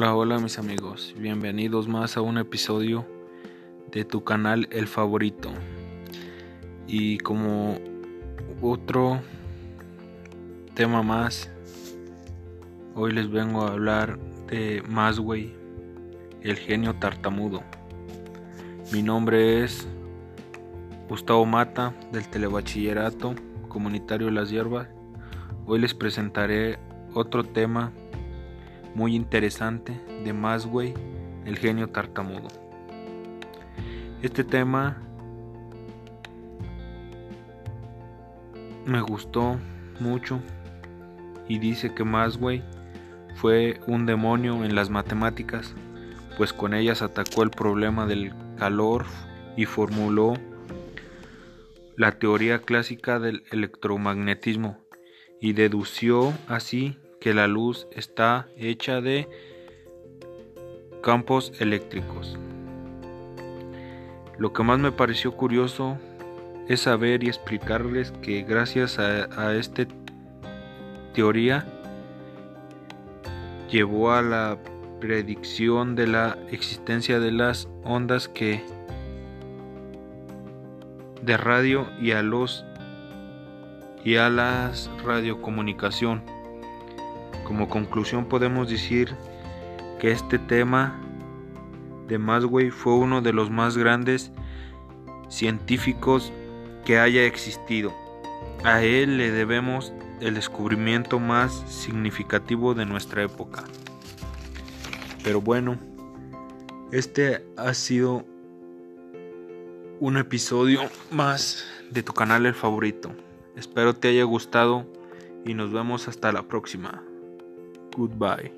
Hola, hola mis amigos, bienvenidos más a un episodio de tu canal El Favorito. Y como otro tema más, hoy les vengo a hablar de Masway, el genio tartamudo. Mi nombre es Gustavo Mata del Telebachillerato Comunitario Las Hierbas. Hoy les presentaré otro tema muy interesante de Masway, el genio tartamudo. Este tema me gustó mucho y dice que Masway fue un demonio en las matemáticas, pues con ellas atacó el problema del calor y formuló la teoría clásica del electromagnetismo y dedució así que la luz está hecha de campos eléctricos. Lo que más me pareció curioso es saber y explicarles que gracias a, esta teoría llevó a la predicción de la existencia de las ondas que de radio y a los y a las radiocomunicación como conclusión podemos decir que este tema de Masway fue uno de los más grandes científicos que haya existido. A él le debemos el descubrimiento más significativo de nuestra época. Pero bueno, este ha sido un episodio más de tu canal el favorito. Espero te haya gustado y nos vemos hasta la próxima. Goodbye.